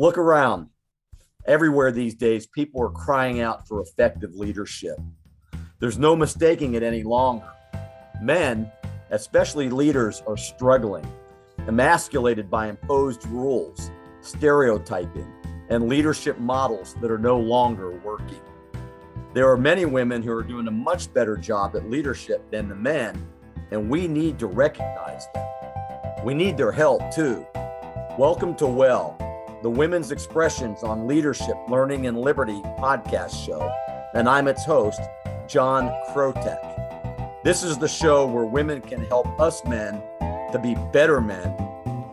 Look around. Everywhere these days, people are crying out for effective leadership. There's no mistaking it any longer. Men, especially leaders, are struggling, emasculated by imposed rules, stereotyping, and leadership models that are no longer working. There are many women who are doing a much better job at leadership than the men, and we need to recognize them. We need their help too. Welcome to Well, the Women's Expressions on Leadership, Learning, and Liberty podcast show, and I'm its host, John Krotek. This is the show where women can help us men to be better men,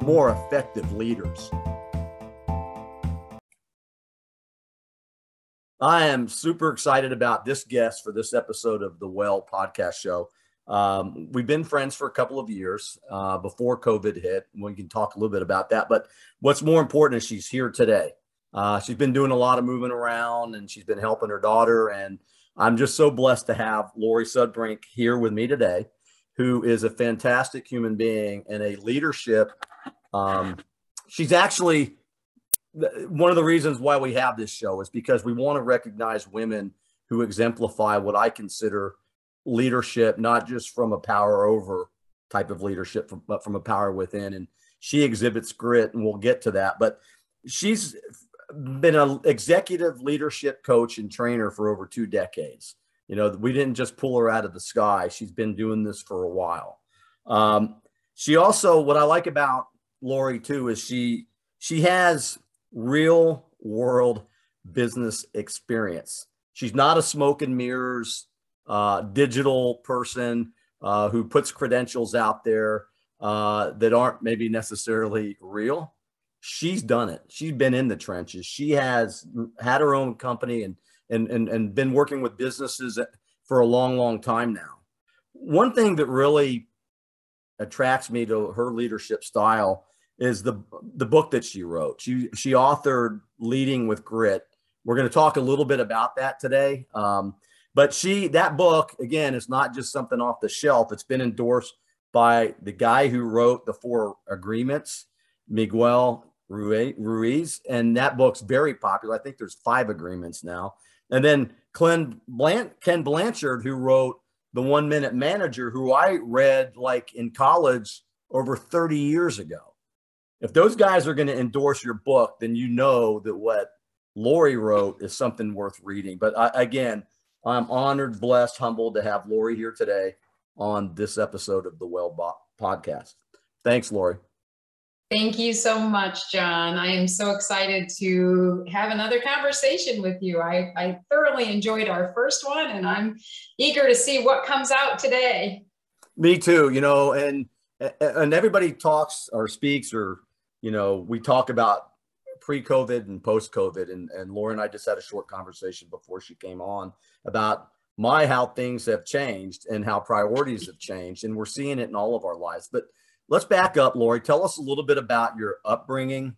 more effective leaders. I am super excited about this guest for this episode of the Well podcast show. Um, we've been friends for a couple of years uh, before COVID hit. We can talk a little bit about that. But what's more important is she's here today. Uh, she's been doing a lot of moving around and she's been helping her daughter. And I'm just so blessed to have Laurie Sudbrink here with me today, who is a fantastic human being and a leadership. Um, she's actually one of the reasons why we have this show is because we want to recognize women who exemplify what I consider leadership, not just from a power over type of leadership, but from a power within. And she exhibits grit, and we'll get to that. But she's been an executive leadership coach and trainer for over two decades. You know, we didn't just pull her out of the sky. She's been doing this for a while. Um, she also, what I like about Laurie too, is she she has real world business experience. She's not a smoke and mirrors uh, digital person uh, who puts credentials out there uh, that aren't maybe necessarily real. She's done it. She's been in the trenches. She has had her own company and and and, and been working with businesses for a long, long time now. One thing that really attracts me to her leadership style is the the book that she wrote. She she authored Leading with Grit. We're going to talk a little bit about that today. Um, but she, that book, again, is not just something off the shelf. It's been endorsed by the guy who wrote the four agreements, Miguel Ruiz. And that book's very popular. I think there's five agreements now. And then Ken, Blanchard, who wrote The One Minute Manager, who I read like in college over 30 years ago. If those guys are going to endorse your book, then you know that what Laurie wrote is something worth reading. But I, again, I'm honored, blessed, humbled to have Laurie here today on this episode of the Well podcast. Thanks, Laurie. Thank you so much, John. I am so excited to have another conversation with you. I, I thoroughly enjoyed our first one, and I'm eager to see what comes out today. Me too. You know, and and everybody talks or speaks or you know we talk about pre-COVID and post-COVID, and and Laura and I just had a short conversation before she came on about my how things have changed and how priorities have changed, and we're seeing it in all of our lives. But let's back up, Laurie. Tell us a little bit about your upbringing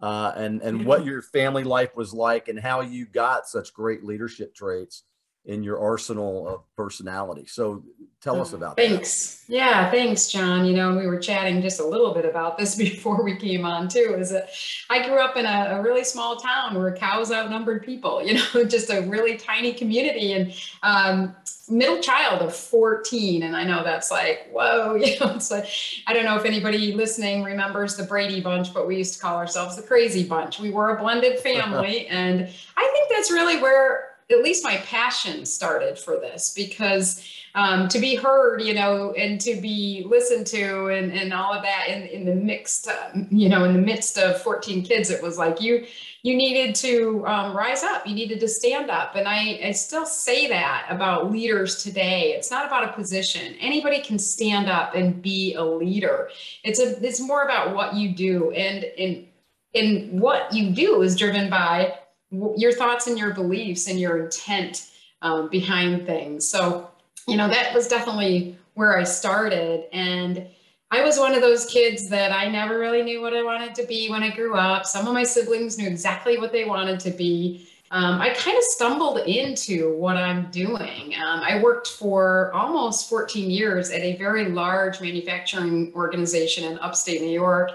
uh, and and what your family life was like, and how you got such great leadership traits in your arsenal of personality. So tell us about that. thanks. That. Yeah, thanks, John. You know, we were chatting just a little bit about this before we came on too. Is that I grew up in a, a really small town where cows outnumbered people. You know, just a really tiny community and um, middle child of 14 and i know that's like whoa you know it's like i don't know if anybody listening remembers the brady bunch but we used to call ourselves the crazy bunch we were a blended family and i think that's really where at least my passion started for this because um, to be heard, you know, and to be listened to and, and all of that in, in the mixed, uh, you know, in the midst of 14 kids, it was like you, you needed to um, rise up, you needed to stand up. And I, I still say that about leaders today. It's not about a position. Anybody can stand up and be a leader. It's a, it's more about what you do and, and, and what you do is driven by your thoughts and your beliefs and your intent um, behind things. So, you know, that was definitely where I started. And I was one of those kids that I never really knew what I wanted to be when I grew up. Some of my siblings knew exactly what they wanted to be. Um, I kind of stumbled into what I'm doing. Um, I worked for almost 14 years at a very large manufacturing organization in upstate New York.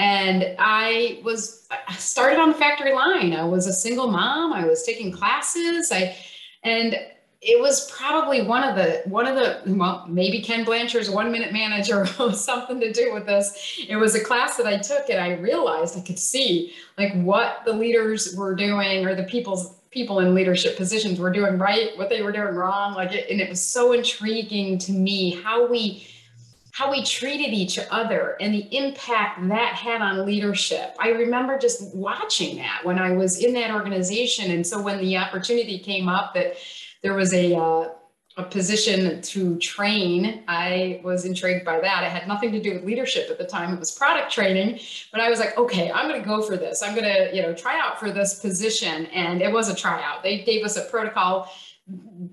And I was I started on the factory line. I was a single mom. I was taking classes. I and it was probably one of the one of the well maybe ken blanchard's one minute manager something to do with this it was a class that i took and i realized i could see like what the leaders were doing or the people's people in leadership positions were doing right what they were doing wrong like it, and it was so intriguing to me how we how we treated each other and the impact that had on leadership. I remember just watching that when I was in that organization. And so when the opportunity came up that there was a, uh, a position to train, I was intrigued by that. It had nothing to do with leadership at the time. It was product training, but I was like, okay, I'm going to go for this. I'm going to, you know, try out for this position. And it was a tryout. They gave us a protocol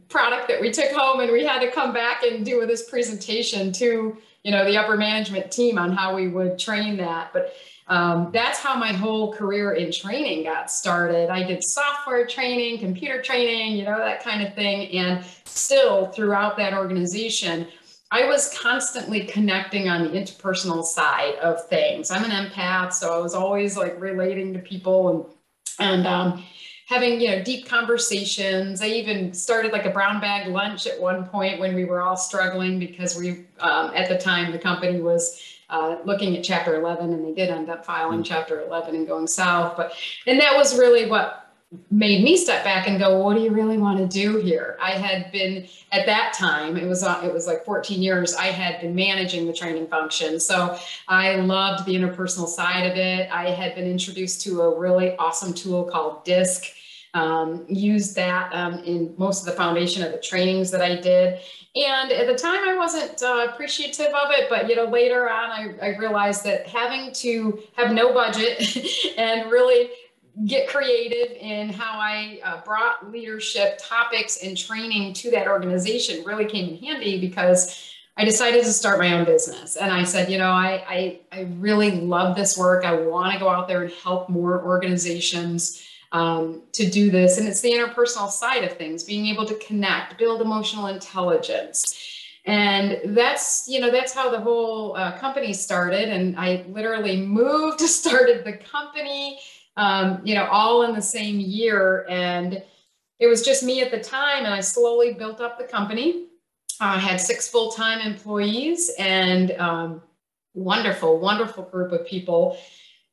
product that we took home and we had to come back and do this presentation to you know the upper management team on how we would train that. But um, that's how my whole career in training got started. I did software training computer training you know that kind of thing. And still throughout that organization i was constantly connecting on the interpersonal side of things. I'm an empath so i was always like relating to people and and um, having you know deep conversations. I even started like a brown bag lunch at one point when we were all struggling because we um, at the time the company was uh, looking at chapter 11 and they did end up filing mm-hmm. chapter 11 and going south. But and that was really what made me step back and go what do you really want to do here? I had been at that time it was uh, it was like 14 years i had been managing the training function. So i loved the interpersonal side of it. I had been introduced to a really awesome tool called disc um, used that um, in most of the foundation of the trainings that I did. And at the time, I wasn't uh, appreciative of it, but you know, later on, I, I realized that having to have no budget and really get creative in how I uh, brought leadership topics and training to that organization really came in handy because I decided to start my own business. And I said, you know, I, I, I really love this work. I want to go out there and help more organizations um, to do this. And it's the interpersonal side of things, being able to connect, build emotional intelligence. And that's, you know, that's how the whole uh, company started. And I literally moved, to started the company, um, you know, all in the same year. And it was just me at the time. And I slowly built up the company. I had six full time employees and um, wonderful, wonderful group of people.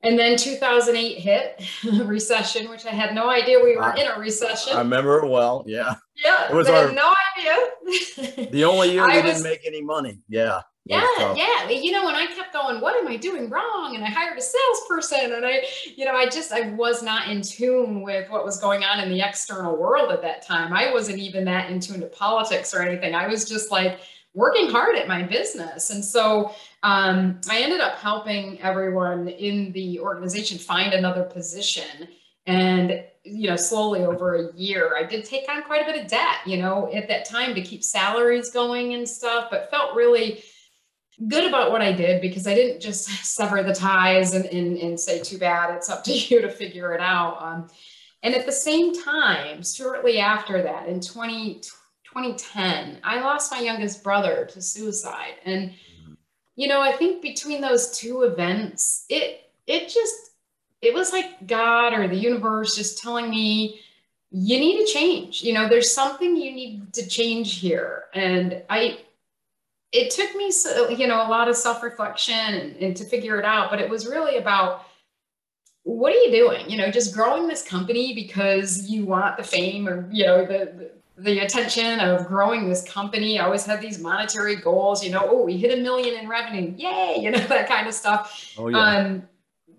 And then 2008 hit recession, which I had no idea we were I, in a recession. I remember it well. Yeah. Yeah. It was our, no idea. the only year we was, didn't make any money. Yeah. Yeah, yeah. You know, and I kept going, what am I doing wrong? And I hired a salesperson and I, you know, I just, I was not in tune with what was going on in the external world at that time. I wasn't even that in tune to politics or anything. I was just like, working hard at my business. And so um, I ended up helping everyone in the organization find another position. And, you know, slowly over a year, I did take on quite a bit of debt, you know, at that time to keep salaries going and stuff, but felt really good about what I did because I didn't just sever the ties and, and, and say, too bad, it's up to you to figure it out. Um, and at the same time, shortly after that, in 2020, 2010, I lost my youngest brother to suicide. And, mm-hmm. you know, I think between those two events, it, it just, it was like God or the universe just telling me, you need to change. You know, there's something you need to change here. And I, it took me, so, you know, a lot of self reflection and, and to figure it out. But it was really about, what are you doing? You know, just growing this company because you want the fame or, you know, the, the attention of growing this company. I always had these monetary goals, you know, oh, we hit a million in revenue. Yay, you know, that kind of stuff. Oh, yeah. Um,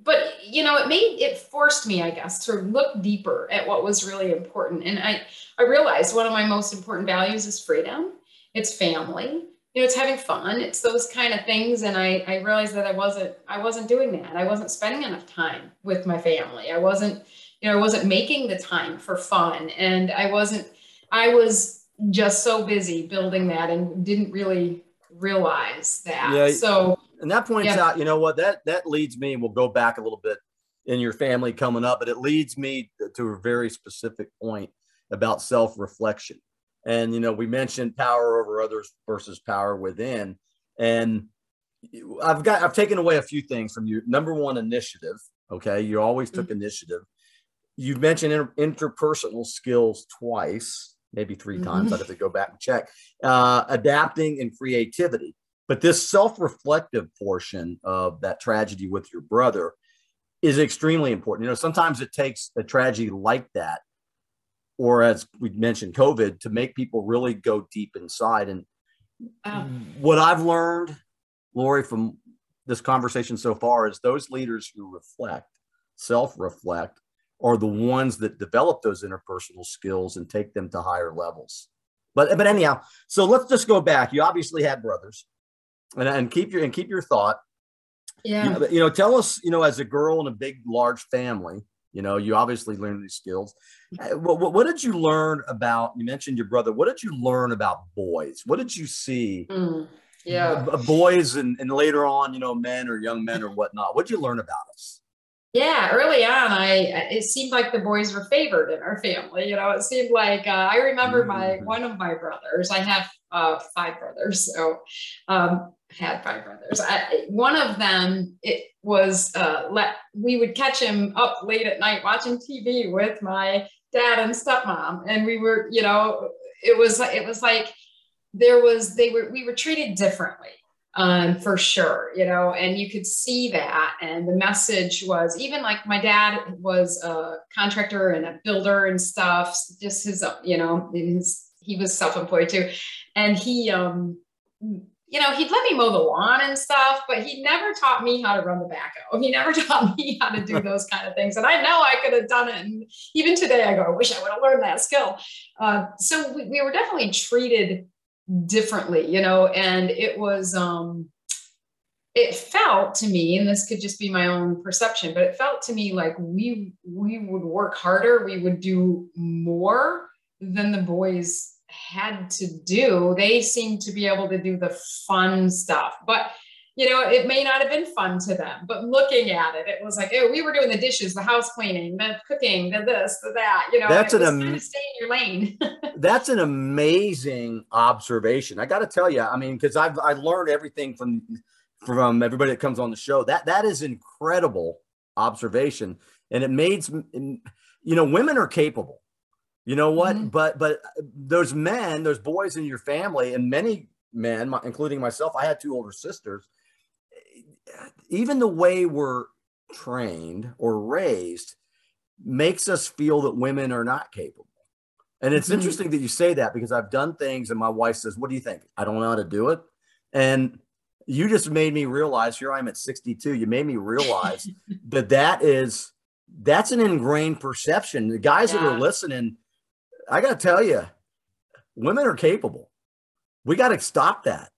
but you know, it made it forced me, I guess, to look deeper at what was really important. And I, I realized one of my most important values is freedom. It's family. You know, it's having fun. It's those kind of things. And I, I realized that I wasn't, I wasn't doing that. I wasn't spending enough time with my family. I wasn't, you know, I wasn't making the time for fun. And I wasn't I was just so busy building that and didn't really realize that. Yeah. So and that points yeah. out, you know what, that that leads me, and we'll go back a little bit in your family coming up, but it leads me to a very specific point about self-reflection. And you know, we mentioned power over others versus power within. And I've got I've taken away a few things from you. Number one, initiative. Okay, you always took mm-hmm. initiative. You've mentioned inter- interpersonal skills twice, maybe 3 mm-hmm. times. I'd have to go back and check. Uh, adapting and creativity. But this self-reflective portion of that tragedy with your brother is extremely important. You know, sometimes it takes a tragedy like that, or as we mentioned, COVID, to make people really go deep inside. And oh. what I've learned, Laurie, from this conversation so far is those leaders who reflect, self-reflect, are the ones that develop those interpersonal skills and take them to higher levels. But but anyhow, so let's just go back. You obviously had brothers, and, and keep your and keep your thought. Yeah. You, you know, tell us, you know, as a girl in a big, large family, you know, you obviously learned these skills. Uh, what, what, what, did you learn about? You mentioned your brother. What did you learn about boys? What did you see? Mm, yeah, boys and, and later on, you know, men or young men or whatnot. What did you learn about us? Yeah, early on, I it seemed like the boys were favored in our family. You know, it seemed like uh, I remember my mm-hmm. one of my brothers. I have uh, five brothers, so um, had five brothers. I, one of them, it was uh, let we would catch him up late at night watching TV with my dad and stepmom, and we were, you know, it was it was like there was they were we were treated differently um, for sure, you know, and you could see that. And the message was even like my dad was a contractor and a builder and stuff, just his, you know, his, he was self-employed too. And he, um, you know, he'd let me mow the lawn and stuff, but he never taught me how to run the backhoe. He never taught me how to do those kind of things. And I know I could have done it. And even today, I go, I wish I would have learned that skill. Uh, so we, we were definitely treated differently, you know, and it was, um, it felt to me, and this could just be my own perception, but it felt to me like we we would work harder, we would do more than the boys had to do. They seemed to be able to do the fun stuff, but you know, it may not have been fun to them, but looking at it, it was like, oh, we were doing the dishes, the house cleaning, the cooking, the this, the that. You know, that's an am- kind of stay in your lane. that's an amazing observation. I got to tell you, I mean, because I've I learned everything from from everybody that comes on the show. That that is incredible observation, and it made you know women are capable. You know what? Mm-hmm. But but those men, those boys in your family, and many men, including myself, I had two older sisters even the way we're trained or raised makes us feel that women are not capable. And it's mm-hmm. interesting that you say that because I've done things and my wife says, What do you think? I don't know how to do it. And you just made me realize here I'm at 62. You made me realize that that is that's an ingrained perception. The guys yeah. that are listening, I got to tell you, women are capable. We got to stop that.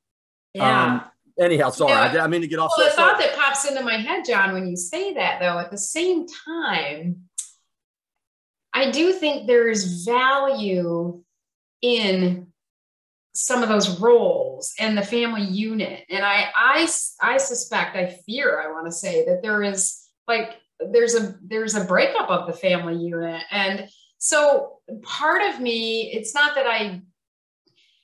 Yeah. Um, anyhow, sorry, I, I mean to get off. Well, the thought that pops into my head, John, when you say that, though, at the same time, I do think there is value in some of those roles and the family unit, and I, I, I suspect, I fear, I want to say that there is like there's a there's a breakup of the family unit, and so part of me, it's not that I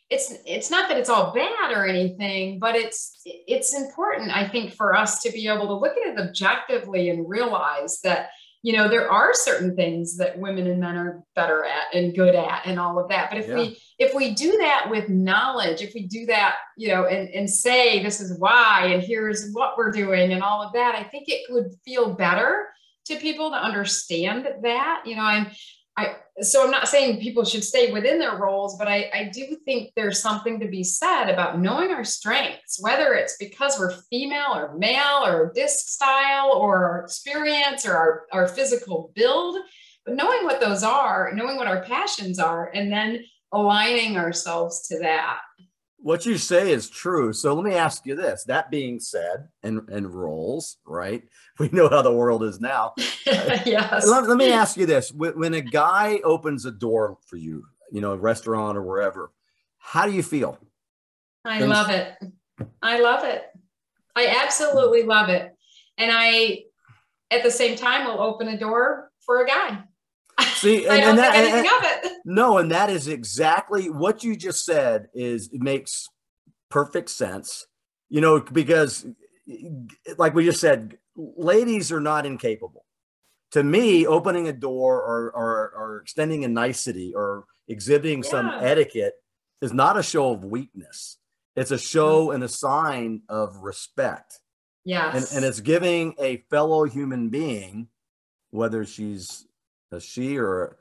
it's it's not that it's all bad or anything but it's it's important i think for us to be able to look at it objectively and realize that you know there are certain things that women and men are better at and good at and all of that but if yeah. we if we do that with knowledge if we do that you know and, and say this is why and here's what we're doing and all of that i think it would feel better to people to understand that you know i'm I so I'm not saying people should stay within their roles, but I, I do think there's something to be said about knowing our strengths, whether it's because we're female or male or disc style or our experience or our, our physical build, but knowing what those are, knowing what our passions are, and then aligning ourselves to that what you say is true. So let me ask you this. That being said, and and roles, right? We know how the world is now. yes. Let, let, me ask you this: when a guy opens a door for you, you know, a restaurant or wherever, how do you feel? I Things- love it. I love it. I absolutely love it, and I, at the same time, will open a door for a guy. See, and, and that, anything and, of it. No, and that is exactly what you just said. Is it makes perfect sense. you know, because like we just said, ladies are not incapable. To me, opening a door or, or, or extending a nicety or exhibiting yeah. some etiquette is not a show of weakness. It's a show and a sign of respect. Yeah. And, and it's giving a fellow human being, whether she's a she or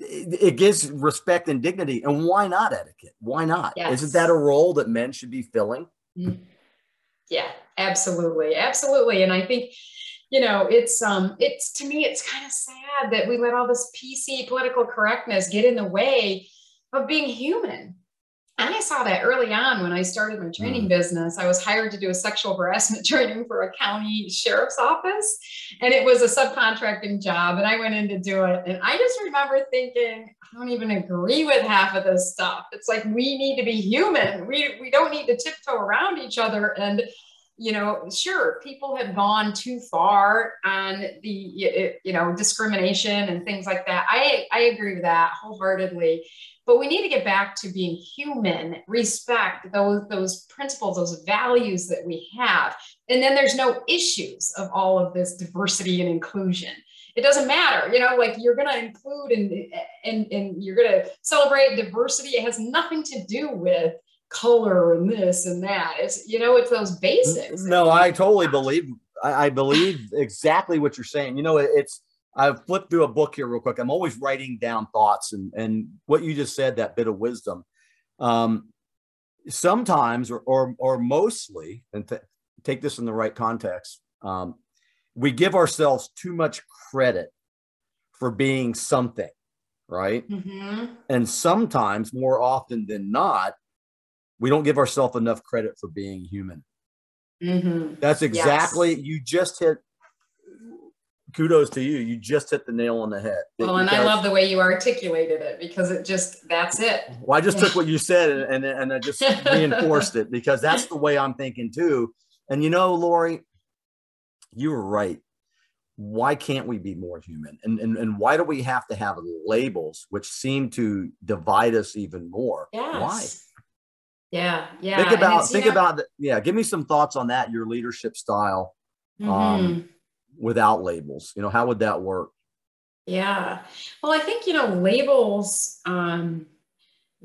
it gives respect and dignity. And why not etiquette? Why not? Yes. Isn't that a role that men should be filling? Mm-hmm. Yeah, absolutely. Absolutely. And I think, you know, it's um it's to me it's kind of sad that we let all this PC political correctness get in the way of being human. And I saw that early on when I started my training mm. business. I was hired to do a sexual harassment training for a county sheriff's office, and it was a subcontracting job. And I went in to do it. And I just remember thinking, I don't even agree with half of this stuff. It's like we need to be human. We, we don't need to tiptoe around each other. And, you know, sure, people have gone too far on the, you know, discrimination and things like that. I, I agree with that wholeheartedly. But we need to get back to being human respect those those principles those values that we have. And then there's no issues of all of this diversity and inclusion. It doesn't matter you know like you're going to include and, and and you're going to celebrate diversity. It has nothing to do with color and this and that it's you know it's those basics no i totally believe I, I believe exactly what you're saying you know it, it's I've flipped through a book here real quick. I'm always writing down thoughts and and what you just said, that bit of wisdom. Um, sometimes, or or, or mostly, and th- take this in the right context, um, we give ourselves too much credit for being something, right? Mm-hmm. And sometimes, more often than not, we don't give ourselves enough credit for being human. Mm-hmm. That's exactly yes. you just hit kudos to you. You just hit the nail on the head. Well, and I love the way you articulated it because it just that's it. Well, I just took what you said and and, and I just reinforced it because that's the way I'm thinking too. And you know, Laurie, you were right. Why can't we be more human? And, and and why do we have to have labels which seem to divide us even more? Yes. Why? Yeah, yeah. Think about think about the, yeah. Give me some thoughts on that. Your leadership style. Mm-hmm. Um, without labels? You know, how would that work? Yeah. Well, I think, you know, labels, um,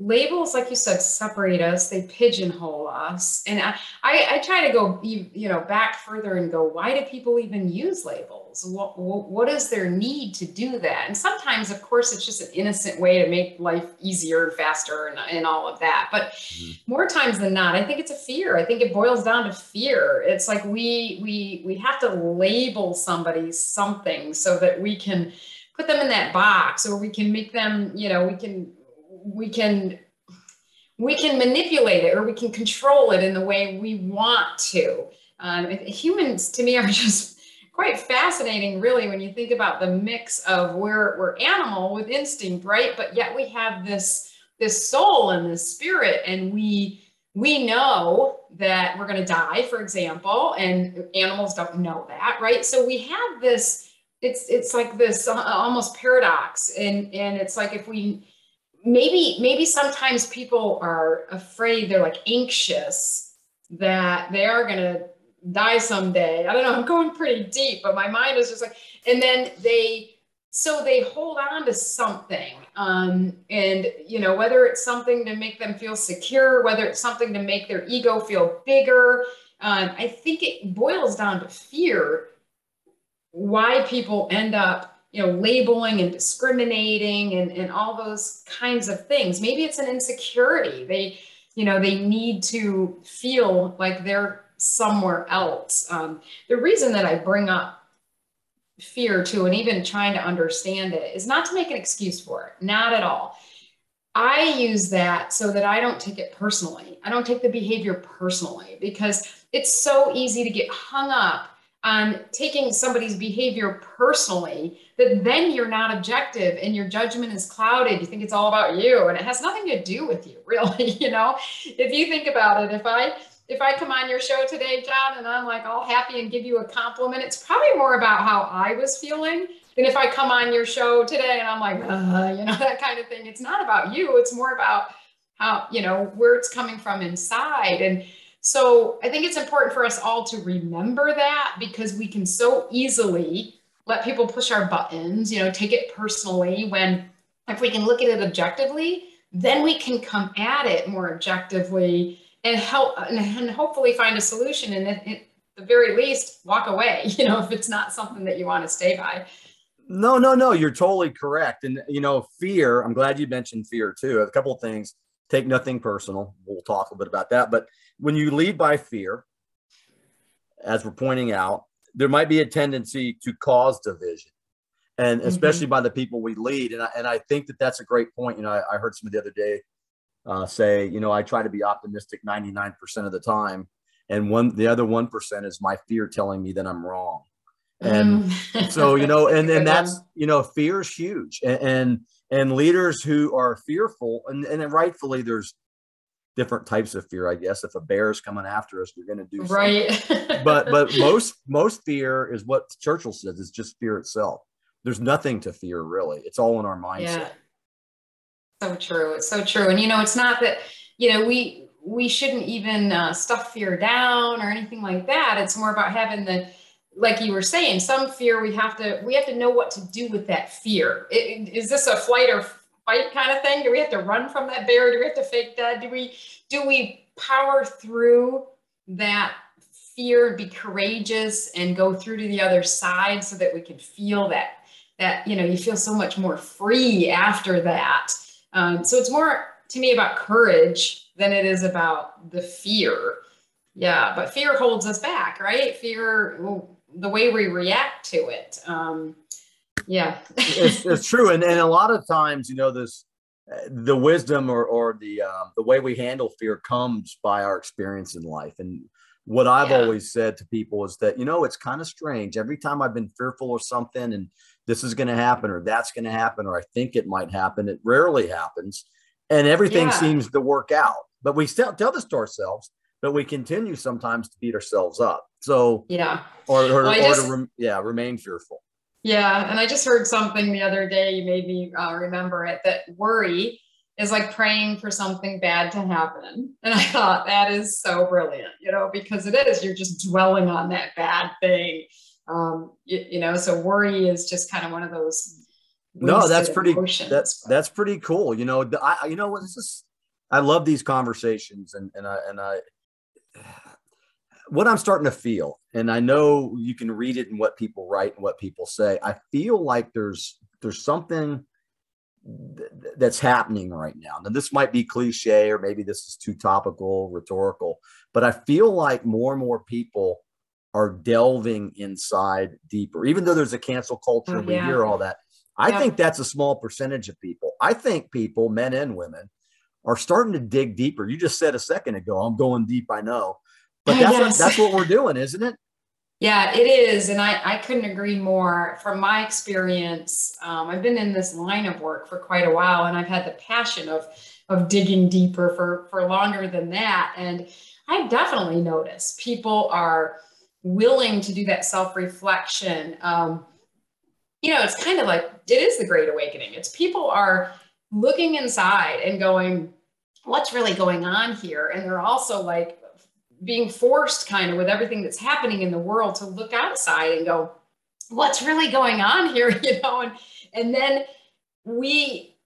labels, like you said, separate us, they pigeonhole us. And I, I, I, try to go, you know, back further and go, why do people even use labels? What, what is their need to do that? And sometimes, of course, it's just an innocent way to make life easier and faster and, and all of that. But mm-hmm. more times than not, I think it's a fear. I think it boils down to fear. It's like we, we, we have to label somebody something so that we can put them in that box or we can make them, you know, we can we can we can manipulate it or we can control it in the way we want to. Um, humans, to me, are just quite fascinating, really, when you think about the mix of we're we're animal with instinct, right? But yet we have this this soul and this spirit, and we we know that we're going to die, for example, and animals don't know that, right? So we have this. It's it's like this uh, almost paradox, and and it's like if we maybe maybe sometimes people are afraid they're like anxious that they are going to die someday. I don't know i'm going pretty deep but my mind is just like and then they so they hold on to something um, and you know whether it's something to make them feel secure whether it's something to make their ego feel bigger um, i think it boils down to fear why people end up you know, labeling and discriminating and, and all those kinds of things. Maybe it's an insecurity. They, you know, they need to feel like they're somewhere else. Um, the reason that I bring up fear too, and even trying to understand it, is not to make an excuse for it, not at all. I use that so that I don't take it personally. I don't take the behavior personally because it's so easy to get hung up on taking somebody's behavior personally that then you're not objective and your judgment is clouded. You think it's all about you and it has nothing to do with you really you know? If you think about it if i if i come on your show today john and i'm like all happy and give you a compliment it's probably more about how i was feeling than if i come on your show today and i'm like uh, you know that kind of thing. It's not about you. It's more about how you know where it's coming from inside. And so I think it's important for us all to remember that because we can so easily let people push our buttons, you know, take it personally when if we can look at it objectively, then we can come at it more objectively and help and, hopefully find a solution and at, at the very least walk away, you know, if it's not something that you want to stay by. No, no, no, you're totally correct. And you know, fear, I'm glad you mentioned fear too. A couple of things. Take nothing personal. We'll talk a little bit about that. But when you lead by fear, as we're pointing out, there might be a tendency to cause division and mm-hmm. especially mm-hmm. by the people we lead. And I, and I think that that's a great point. You know, I, I heard some the other day uh, say, you know, I try to be optimistic 99% of the time. And one, the other 1% is my fear telling me that I'm wrong. And mm. so, you know, and, and that's, you know, fear is huge. And, and, and leaders who are fearful and, and rightfully there's different types of fear, I guess. If a bear is coming after us, we're going to do right. but but most most fear is what Churchill says. It's just fear itself there's nothing to fear really. It's all in our mindset. Yeah. So true. It's so true. And you know, it's not that, you know, we we shouldn't even uh, stuff fear down or anything like that. It's more about having the like you were saying, some fear we have to we have to know what to do with that fear. It, is this a flight or fight kind of thing? Do we have to run from that bear? Do we have to fake that? Do we do we power through that fear, be courageous, and go through to the other side so that we can feel that that you know you feel so much more free after that um, so it's more to me about courage than it is about the fear yeah but fear holds us back right fear the way we react to it um, yeah it's, it's true and, and a lot of times you know this the wisdom or, or the um, the way we handle fear comes by our experience in life and what I've yeah. always said to people is that, you know, it's kind of strange. Every time I've been fearful or something and this is going to happen or that's going to happen or I think it might happen, it rarely happens. And everything yeah. seems to work out. But we still tell this to ourselves, but we continue sometimes to beat ourselves up. So, yeah. Or, or, well, or just, to, rem- yeah, remain fearful. Yeah. And I just heard something the other day, you made me uh, remember it that worry is like praying for something bad to happen. And I thought that is so brilliant, you know, because it is, you're just dwelling on that bad thing. Um, you, you know, so worry is just kind of one of those. No, that's pretty, emotions. that's, that's pretty cool. You know, I, you know what, this is, I love these conversations and, and I, and I, what I'm starting to feel, and I know you can read it in what people write and what people say. I feel like there's, there's something that's happening right now. Now, this might be cliche, or maybe this is too topical, rhetorical, but I feel like more and more people are delving inside deeper, even though there's a cancel culture, oh, we hear all that. I yeah. think that's a small percentage of people. I think people, men and women, are starting to dig deeper. You just said a second ago, I'm going deep, I know. But that's, yes. what, that's what we're doing, isn't it? Yeah, it is. And I, I couldn't agree more. From my experience, um, I've been in this line of work for quite a while and I've had the passion of, of digging deeper for, for longer than that. And I definitely notice people are willing to do that self reflection. Um, you know, it's kind of like it is the Great Awakening. It's people are looking inside and going, what's really going on here? And they're also like, being forced kind of with everything that's happening in the world to look outside and go what's really going on here? You know and and then we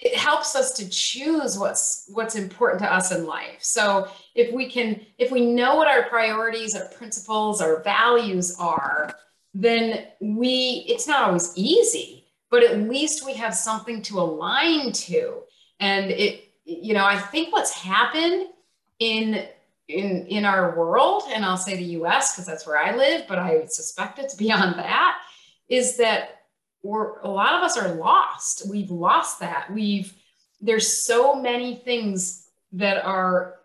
it helps us to choose what's what's important to us in life. So if we can if we know what our priorities our principles our values are then we it's not always easy but at least we have something to align to. And it you know i think what's happened in in in our world, and I'll say the U.S. because that's where I live, but I suspect it's beyond that, is that we're a lot of us are lost. We've lost that. We've there's so many things that are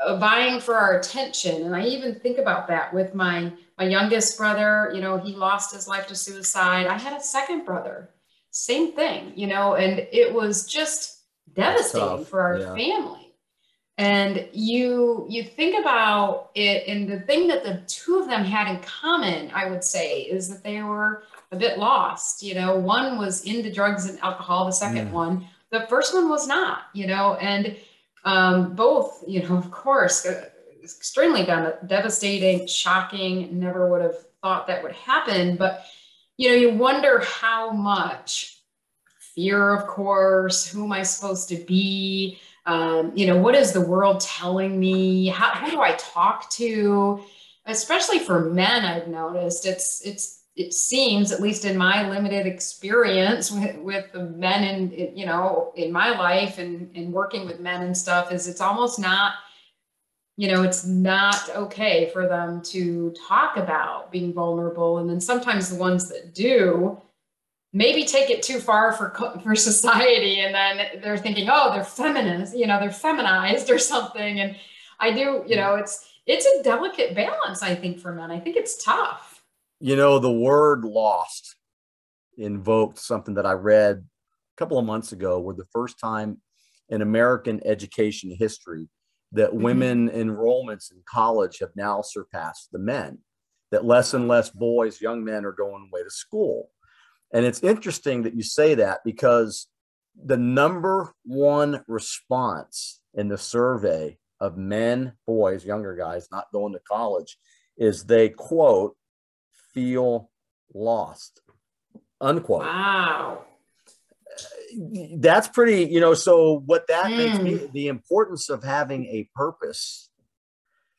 uh, vying for our attention, and I even think about that with my my youngest brother. You know, he lost his life to suicide. I had a second brother, same thing. You know, and it was just devastating for our yeah. family and you you think about it and the thing that the two of them had in common i would say is that they were a bit lost you know one was into drugs and alcohol the second mm. one the first one was not you know and um, both you know of course uh, extremely devastating, shocking. Never would have thought that would happen. But, you know, you wonder how much fear, of course, who am I supposed to be? Um, you know, what is the world telling me? How, who do I talk to? Especially for men, I've noticed it's, it's, it seems, at least in my limited experience with, with the men in, you know, in my life and, and working with men and stuff, is it's almost not you know, it's not okay for them to talk about being vulnerable. And then sometimes the ones that do maybe take it too far for for society, and then they're thinking, oh, they're feminist, you know, they're feminized or something. And I do, you know, it's it's a delicate balance, I think, for men. I think it's tough. You know, the word lost invoked something that I read a couple of months ago, where the first time in American education history that mm-hmm. women enrollments in college have now surpassed the men, that less and less boys, young men are going away to school. And it's interesting that you say that because the number one response in the survey of men, boys, younger guys not going to college is they quote, feel lost, unquote. Wow that's pretty, you know. So what that mm. makes me hmm. the importance of having a purpose.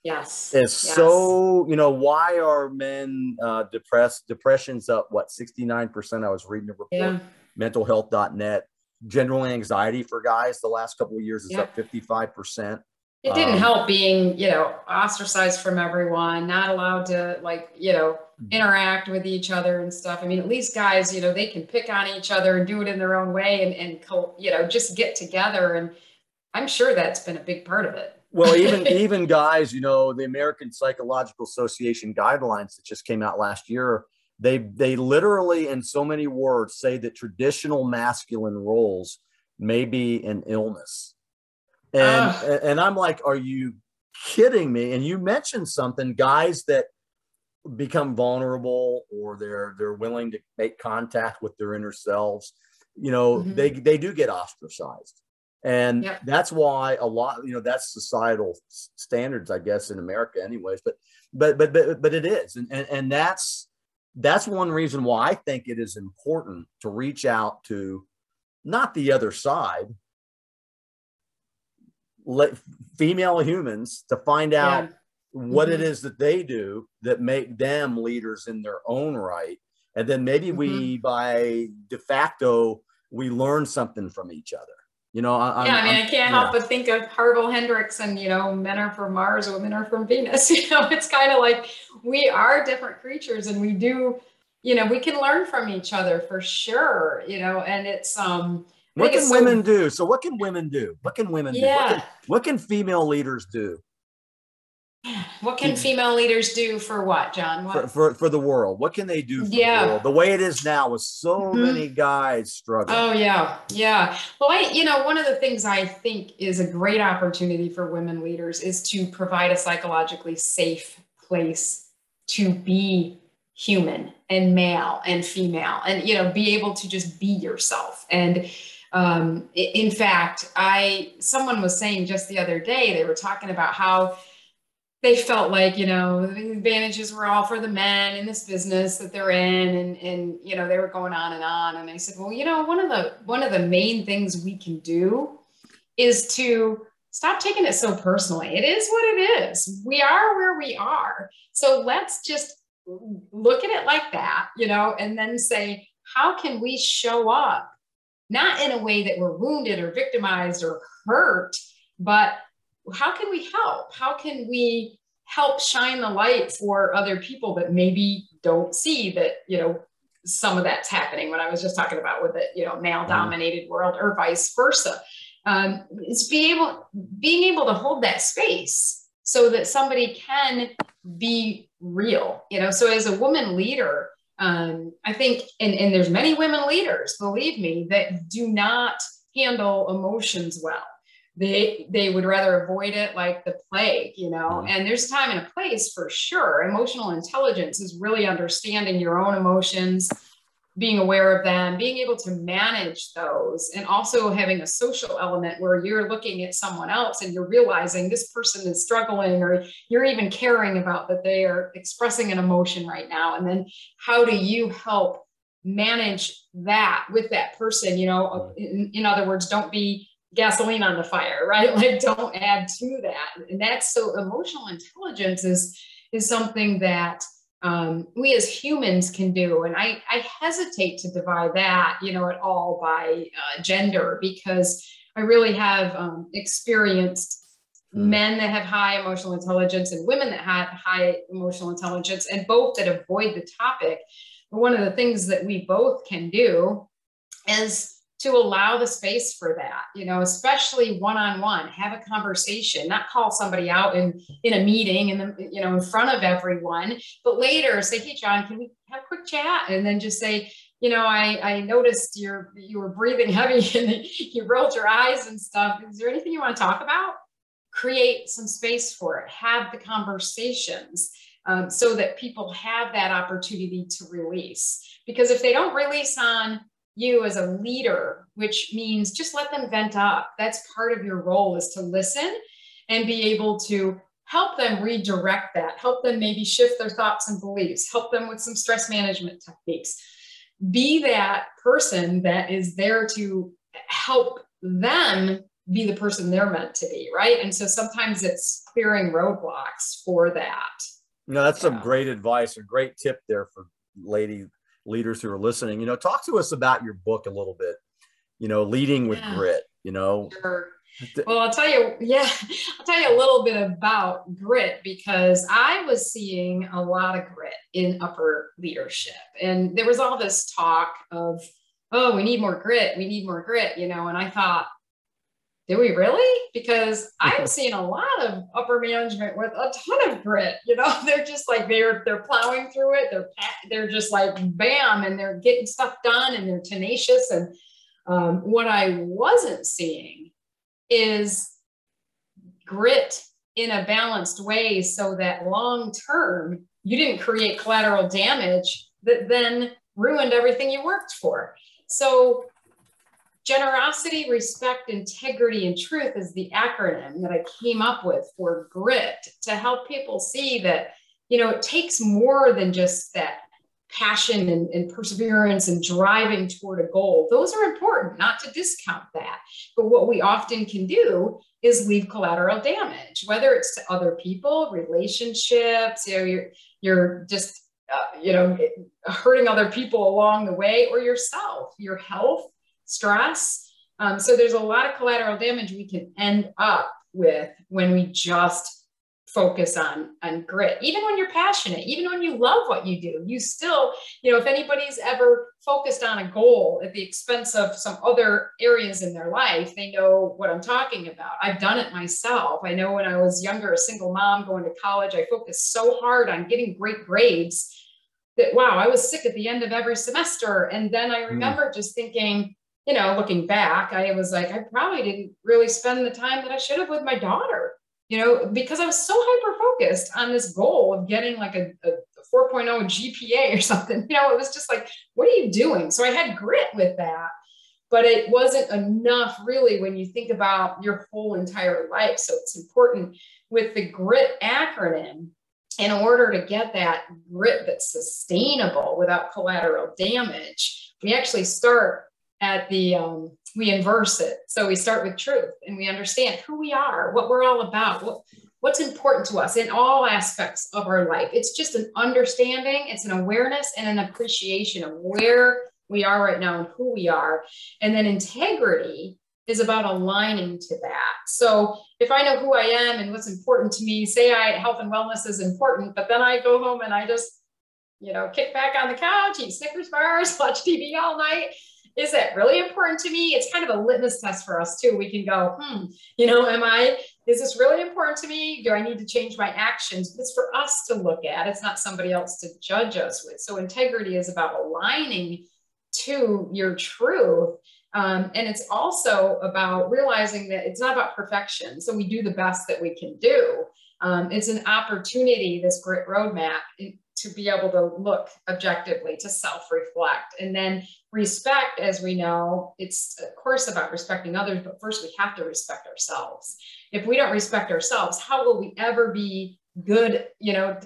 Yes. Is yes. so, you know, why are men uh, depressed? Depression's up, what, 69%? I was reading a report, yeah. mentalhealth.net. General anxiety for guys the last couple of years is yeah. up 55%. It didn't um, help being, you know, ostracized from everyone, not allowed to like, you know, mm. interact with each other and stuff. I mean, at least guys, you know, they can pick on each other and do it in their own way and, and you know, just get together. And I'm sure that's been a big part of it. Well, even even guys, you know, the American Psychological Association guidelines that just came out last year, they they literally, in so many words, say that traditional masculine roles may be an illness and uh, and I'm like, are you kidding me? And you mentioned something, guys that become vulnerable or they're they're willing to make contact with their inner selves. You know, mm-hmm. they they do get ostracized. And yep. that's why a lot, you know, that's societal standards, I guess, in America, anyways. But but but but but it is, and and, and that's that's one reason why I think it is important to reach out to not the other side, let female humans to find out yeah. what mm-hmm. it is that they do that make them leaders in their own right and then maybe mm-hmm. we by de facto we learn something from each other you know I, yeah I'm, i mean I'm, i can not yeah. help but think of harville Hendrix and you know men are from mars women are from venus you know it's kind of like we are different creatures and we do you know we can learn from each other for sure you know and it's um what can women do? So what can women do? What can women yeah. do? What can, what can female leaders do? What can female leaders do for what, John? What? For, for, for the world. What can they do yeah. the, the way it is now with so mm-hmm. many guys struggling? Oh yeah. Yeah. Well, I you know, one of the things I think is a great opportunity for women leaders is to provide a psychologically safe place to be human and male and female and you know, be able to just be yourself. And um, in fact, I someone was saying just the other day they were talking about how they felt like you know the advantages were all for the men in this business that they're in, and and you know they were going on and on. And I said, well, you know, one of the one of the main things we can do is to stop taking it so personally. It is what it is. We are where we are. So let's just look at it like that, you know, and then say, how can we show up not in a way that we're wounded or victimized or hurt, but how can we help? How can we help shine the light for other people that maybe don't see that, you know, some of that's happening when I was just talking about with it, you know, male dominated world or vice versa. Um, it's being able, being able to hold that space so that somebody can be real, you know, so as a woman leader, um, I think, and, and there's many women leaders, believe me, that do not handle emotions well. They they would rather avoid it like the plague, you know. Mm-hmm. And there's time and a place for sure. Emotional intelligence is really understanding your own emotions, being aware of them, being able to manage those, and also having a social element where you're looking at someone else and you're realizing this person is struggling, or you're even caring about that they are expressing an emotion right now. And then how do you help manage that with that person? You know, in, in other words, don't be gasoline on the fire, right? Like don't add to that. And that's so emotional intelligence is is something that um, we as humans can do. And I, I hesitate to divide that, you know, at all by uh, gender because I really have um, experienced mm. men that have high emotional intelligence and women that have high emotional intelligence and both that avoid the topic. But one of the things that we both can do is to allow the space for that you know especially one-on-one have a conversation not call somebody out in in a meeting and then you know in front of everyone but later say hey john can we have a quick chat? And then just say you know i i noticed you're you were breathing heavy and you rolled your eyes and stuff. Is there anything you want to talk about? Create some space for it. Have the conversations um, so that people have that opportunity to release. Because if they don't release on you as a leader, which means just let them vent up. That's part of your role is to listen and be able to help them redirect that, help them maybe shift their thoughts and beliefs, help them with some stress management techniques. Be that person that is there to help them be the person they're meant to be, right? And so sometimes it's clearing roadblocks for that. No, that's yeah. some great advice, a great tip there for lady leaders who are listening, you know, talk to us about your book a little bit, you know, leading with yeah. grit, you know. Sure. Well, I'll tell you, yeah, I'll tell you a little bit about grit because I was seeing a lot of grit in upper leadership. And there was all this talk of, oh, we need more grit, we need more grit, you know, and I thought, do we really? Because I'm seeing a lot of upper management with a ton of grit. You know, they're just like they're they're plowing through it. They're they're just like bam, and they're getting stuff done, and they're tenacious. And um, what I wasn't seeing is grit in a balanced way, so that long term you didn't create collateral damage that then ruined everything you worked for. So Generosity, respect, integrity, and truth is the acronym that I came up with for grit to help people see that, you know, it takes more than just that passion and, and, perseverance and driving toward a goal. Those are important, not to discount that. But what we often can do is leave collateral damage, whether it's to other people, relationships, you know, you're, you're just, uh, you know, hurting other people along the way or yourself, your health, stress. Um, so there's a lot of collateral damage we can end up with when we just focus on on grit even when you're passionate even when you love what you do you still you know if anybody's ever focused on a goal at the expense of some other areas in their life they know what i'm talking about i've done it myself i know when i was younger a single mom going to college i focused so hard on getting great grades that wow i was sick at the end of every semester and then i hmm. remember mm. just thinking you know, looking back, I was like, I probably didn't really spend the time that I should have with my daughter, you know, because I was so hyper focused on this goal of getting like a, a 4.0 GPA or something. You know, it was just like, what are you doing? So I had grit with that, but it wasn't enough really when you think about your whole entire life. So it's important with the grit acronym in order to get that grit that's sustainable without collateral damage. We actually start at the um, we inverse it. So we start with truth and we understand who we are what we're all about what what's important to us in all aspects of our life. It's just an understanding it's an awareness and an appreciation of where we are right now and who we are. And then integrity is about aligning to that. So if i know who i am and what's important to me say i health and wellness is important but then i go home and i just you know kick back on the couch eat snickers bars watch tv all night is it really important to me? It's kind of a litmus test for us too. We can go, hmm, you know, am I, is this really important to me? Do I need to change my actions? It's for us to look at. It's not somebody else to judge us with. So integrity is about aligning to your truth. Um, and it's also about realizing that it's not about perfection. So we do the best that we can do. um, it's an opportunity, this grit roadmap, to be able to look objectively, to self reflect. And then respect, as we know, it's of course about respecting others, but first we have to respect ourselves. If we don't respect ourselves, how will we ever be good, you know,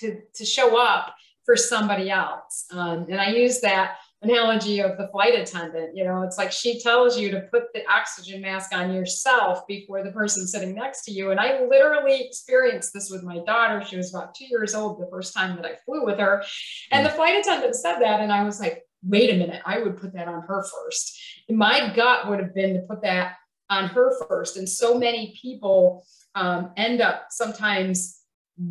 to, to show up for somebody else? Um, and I use that analogy of the flight attendant. You know, it's like she tells you to put the oxygen mask on yourself before the person sitting next to you. And I literally experienced this with my daughter. She was about two years old the first time that I flew with her. And the flight attendant said that. And I was like, wait a minute, I would put that on her first. My gut would have been to put that on her first. And so many people um, end up sometimes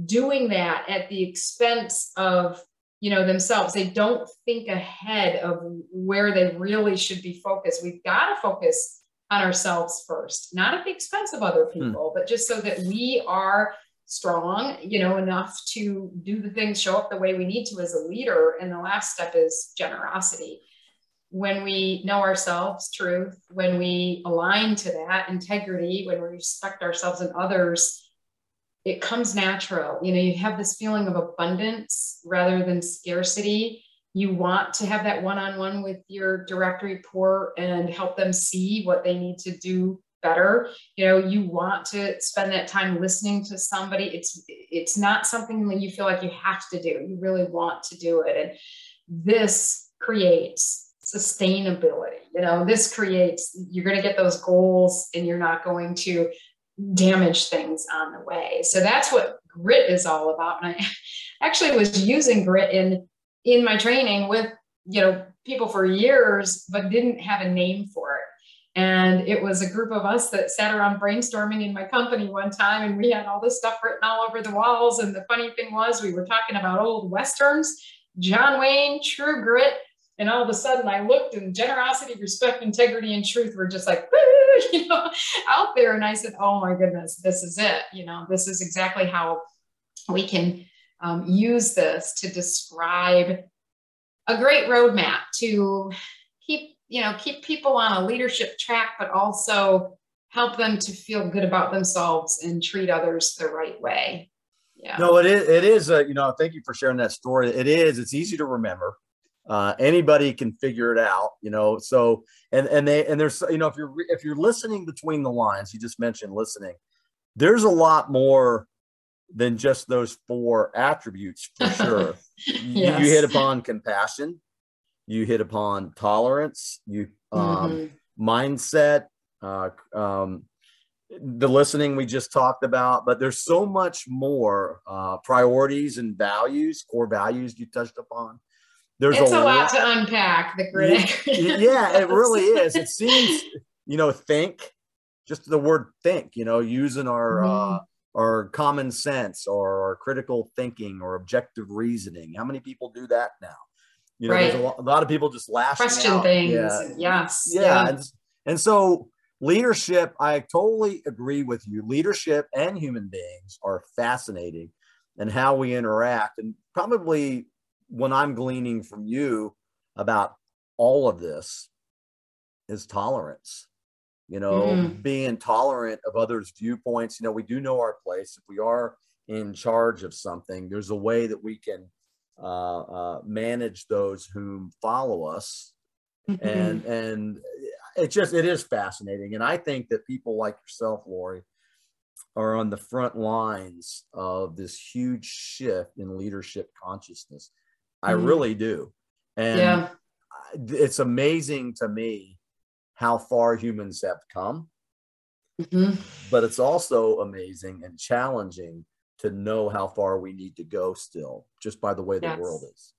doing that at the expense of you know themselves they don't think ahead of where they really should be focused we've got to focus on ourselves first not at the expense of other hmm. people hmm. but just so that we are strong you know enough to do the things show up the way we need to as a leader and the last step is generosity when we know ourselves truth when we align to that integrity when we respect ourselves and others it comes natural. You know, you have this feeling of abundance rather than scarcity. You want to have that one on one with your direct report and help them see what they need to do better. You know you want to spend that time listening to somebody. It's it's not something that you feel like you have to do. You really want to do it. And this creates sustainability. You know this creates you're going to get those goals and you're not going to damage things on the way. So that's what grit is all about. And I actually was using grit in in my training with you know people for years, but didn't have a name for it. And it was a group of us that sat around brainstorming in my company one time, and we had all this stuff written all over the walls. And the funny thing was, we were talking about old westerns, John Wayne, True Grit, and all of a sudden I looked and generosity, respect, integrity, and truth were just like, you know, out there. And I said, oh my goodness, this is it. You know, this is exactly how we can um, use this to describe a great roadmap to keep, you know, keep people on a leadership track, but also help them to feel good about themselves and treat others the right way. Yeah. No, it is. It is. A, you know, thank you for sharing that story. It is. It's easy to remember uh, anybody can figure it out you know so and and they and there's you know if you're if you're listening between the lines you just mentioned listening there's a lot more than just those four attributes for sure yes. you, you, hit upon compassion you hit upon tolerance you um, mm-hmm. mindset uh, um, the listening we just talked about but there's so much more uh, priorities and values core values you touched upon there's it's a, a lot, to unpack the grit. yeah, it really is. It seems, you know, think, just the word think, you know, using our mm. uh, our common sense or our critical thinking or objective reasoning. How many people do that now? You know, right. there's a lot, a lot, of people just lash question out. things. Yeah. Yes. Yeah. yeah. And, and so leadership, I totally agree with you. Leadership and human beings are fascinating and how we interact. And probably when I'm gleaning from you about all of this is tolerance. You know, mm-hmm. being tolerant of others' viewpoints. You know, we do know our place. If we are in charge of something, there's a way that we can uh, uh, manage those whom follow us. Mm-hmm. And and it just it is fascinating. And I think that people like yourself, Laurie, are on the front lines of this huge shift in leadership consciousness. I mm-hmm. really do. And yeah. it's amazing to me how far humans have come. Mm-hmm. But it's also amazing and challenging to know how far we need to go still, just by the way the world is.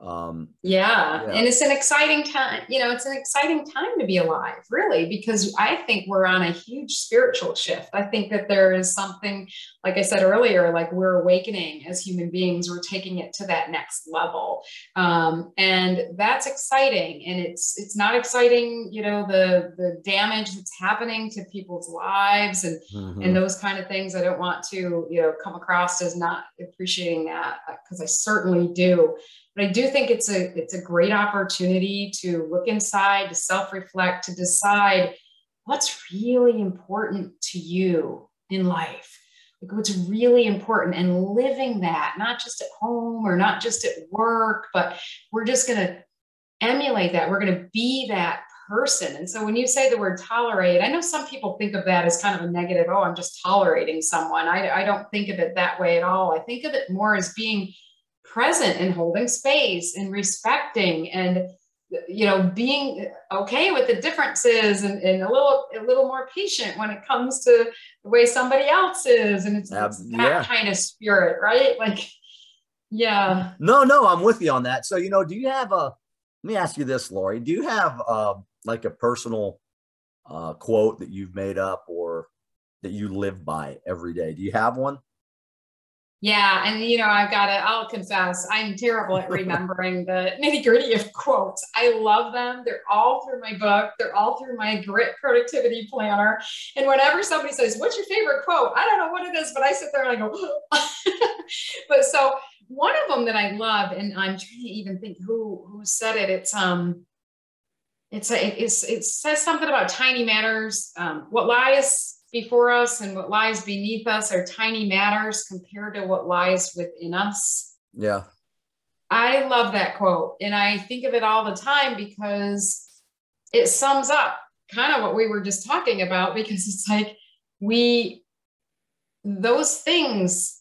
Um, yeah. yeah. and it's an exciting time. You know, it's an exciting time to be alive, really, because I think we're on a huge spiritual shift. I think that there is something, like I said earlier, like we're awakening as human beings. We're taking it to that next level, um, and that's exciting. And it's it's not exciting, you know, the the damage that's happening to people's lives and mm-hmm. and those kind of things. I don't want to, you know, come across as not appreciating that because I certainly do but I do think it's a it's a great opportunity to look inside, to self-reflect, to decide what's really important to you in life. like what's really important and living that, not just at home or not just at work, but we're just going to emulate that. We're going to be that person. And so when you say the word tolerate, I know some people think of that as kind of a negative. Oh, I'm just tolerating someone. I, I don't think of it that way at all. I think of it more as being present and holding space and respecting and you know being okay with the differences and, and a little a little more patient when it comes to the way somebody else is. And it's, it's that yeah. kind of spirit right? Like yeah. No no i'm with you on that. So you know do you have a let me ask you this Laurie do you have uh, like a personal uh, quote that you've made up or that you live by every day? Do you have one yeah, and you know, I've got to, I'll confess, I'm terrible at remembering the nitty gritty of quotes. I love them. They're all through my book, they're all through my grit productivity planner. And whenever somebody says, What's your favorite quote? I don't know what it is, but I sit there and I go, But so one of them that I love, and I'm trying to even think who who said it, it's um, it's a, it's it says something about tiny matters. Um, what lies before us and what lies beneath us are tiny matters compared to what lies within us. Yeah. I love that quote. And I think of it all the time because it sums up kind of what we were just talking about because it's like we, those things,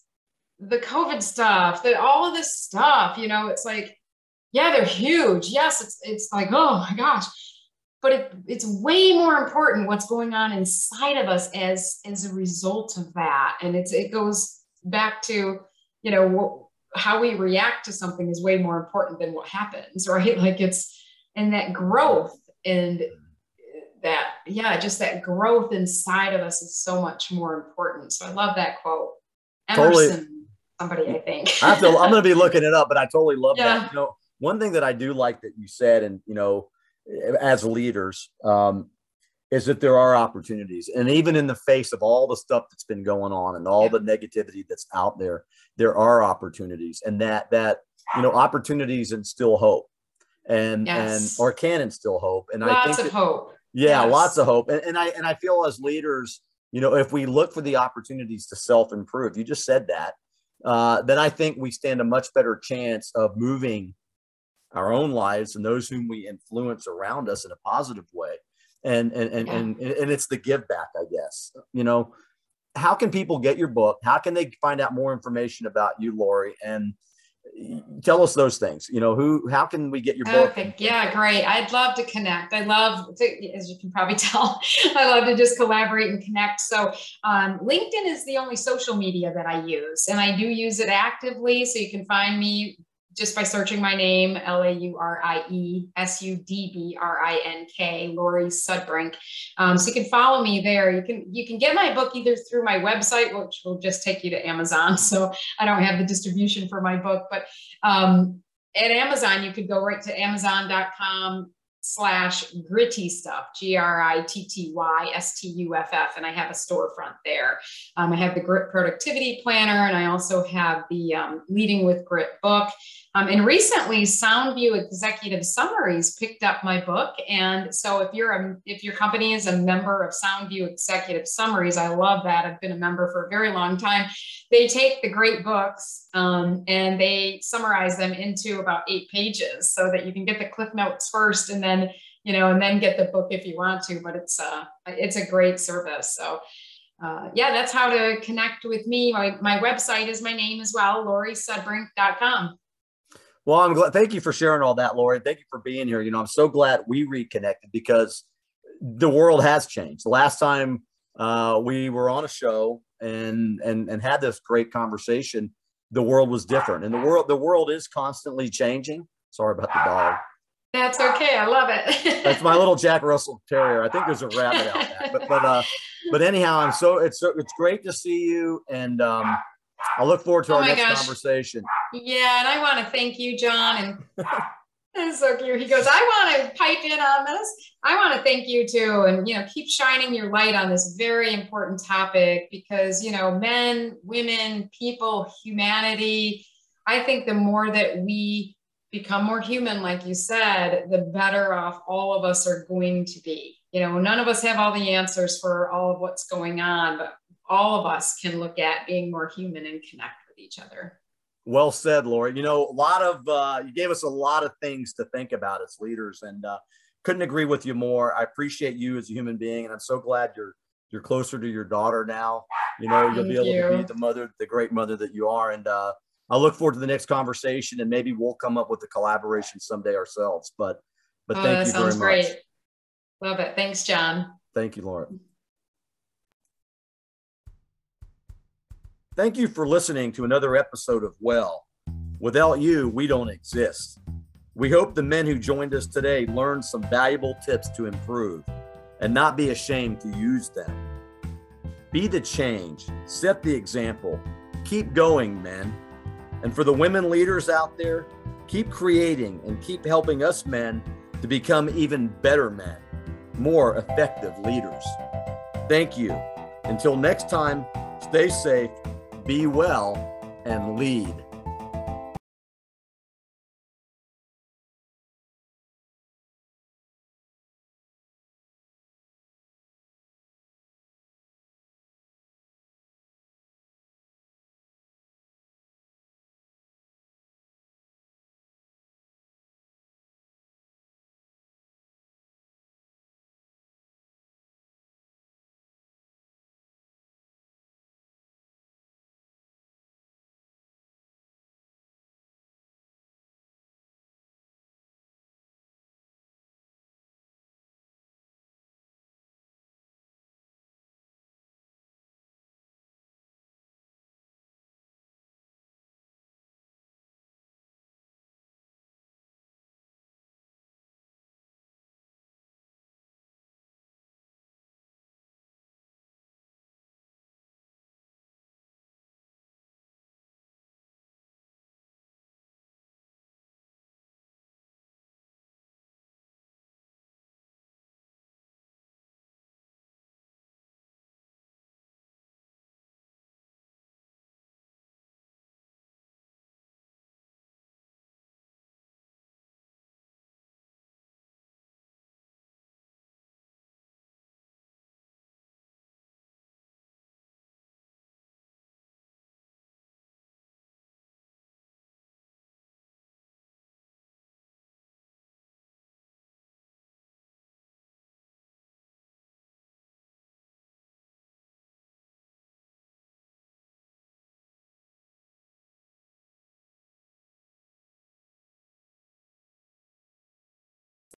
the COVID stuff, that all of this stuff, you know, it's like, yeah, they're huge. Yes, it's it's like, oh my gosh but it, it's way more important what's going on inside of us as as a result of that. And it's it goes back to you know what, how we react to something is way more important than what happens right? Like it's and that growth and that yeah just that growth inside of us is so much more important. So i love that quote. Emerson totally. somebody i think. I have to, i'm going to be looking it up but i totally love yeah. that you know one thing that i do like that you said and you know as leaders um, is that there are opportunities. And even in the face of all the stuff that's been going on and all the negativity that's out there there are opportunities. And that that you know opportunities instill hope. And yes. and or can instill hope. And lots i think of that, hope. Yeah yes. lots of hope. And, and i and i feel as leaders you know if we look for the opportunities to self-improve you just said that uh, then i think we stand a much better chance of moving our own lives and those whom we influence around us in a positive way. And and and, yeah. and, and it's the give back i guess. You know how can people get your book? How can they find out more information about you Laurie? And tell us those things. You know who how can we get your book? Okay yeah great. I'd love to connect. I love to, as you can probably tell i love to just collaborate and connect. So um, linkedin is the only social media that i use and i do use it actively. So you can find me just by searching my name, L A U R I E S U D B R I N K, Laurie Sudbrink. Um, so you can follow me there. You can you can get my book either through my website, which will just take you to Amazon. So I don't have the distribution for my book, but um, at Amazon, you could go right to Amazon.com slash gritty stuff, G R I T T Y S T U F F. And I have a storefront there. Um, I have the Grit Productivity Planner, and I also have the um, Leading with Grit book. Um, and recently, Soundview Executive Summaries picked up my book. And so, if you're a, if your company is a member of Soundview Executive Summaries, I love that. I've been a member for a very long time. They take the great books um, and they summarize them into about eight pages, so that you can get the cliff notes first, and then you know, and then get the book if you want to. But it's uh, it's a great service. So. Uh, yeah, that's how to connect with me. My, my website is my name as well, lauriesudbrink.com. Well, I'm glad. Thank you for sharing all that, Laurie. Thank you for being here. You know, I'm so glad we reconnected because the world has changed. The last time uh, we were on a show and and and had this great conversation, the world was different, and the world the world is constantly changing. Sorry about the dog. That's okay. I love it. That's my little Jack Russell Terrier. I think there's a rabbit out there, but but uh, but anyhow, I'm so it's so it's great to see you and um I look forward to oh our next gosh. conversation. Yeah, and I want to thank you, John. And that's so cute. He goes, I want to pipe in on this. I want to thank you too, and you know, keep shining your light on this very important topic because you know, men, women, people, humanity. I think the more that we become more human, like you said, the better off all of us are going to be. You know, none of us have all the answers for all of what's going on, but all of us can look at being more human and connect with each other. Well said, Laura. You know, a lot of uh, you gave us a lot of things to think about as leaders, and uh, couldn't agree with you more. I appreciate you as a human being, and I'm so glad you're you're closer to your daughter now. You know, you'll Thank be able you. to be the mother, the great mother that you are, and uh, I look forward to the next conversation, and maybe we'll come up with a collaboration someday ourselves. But but Oh, thank that you very sounds much. great. Love it. Thanks, John. Thank you, Laura. Thank you for listening to another episode of Well. Without you, we don't exist. We hope the men who joined us today learned some valuable tips to improve and not be ashamed to use them. Be the change, set the example, keep going, men. And for the women leaders out there, keep creating and keep helping us men to become even better men, more effective leaders. Thank you. Until next time, stay safe, be well, and lead.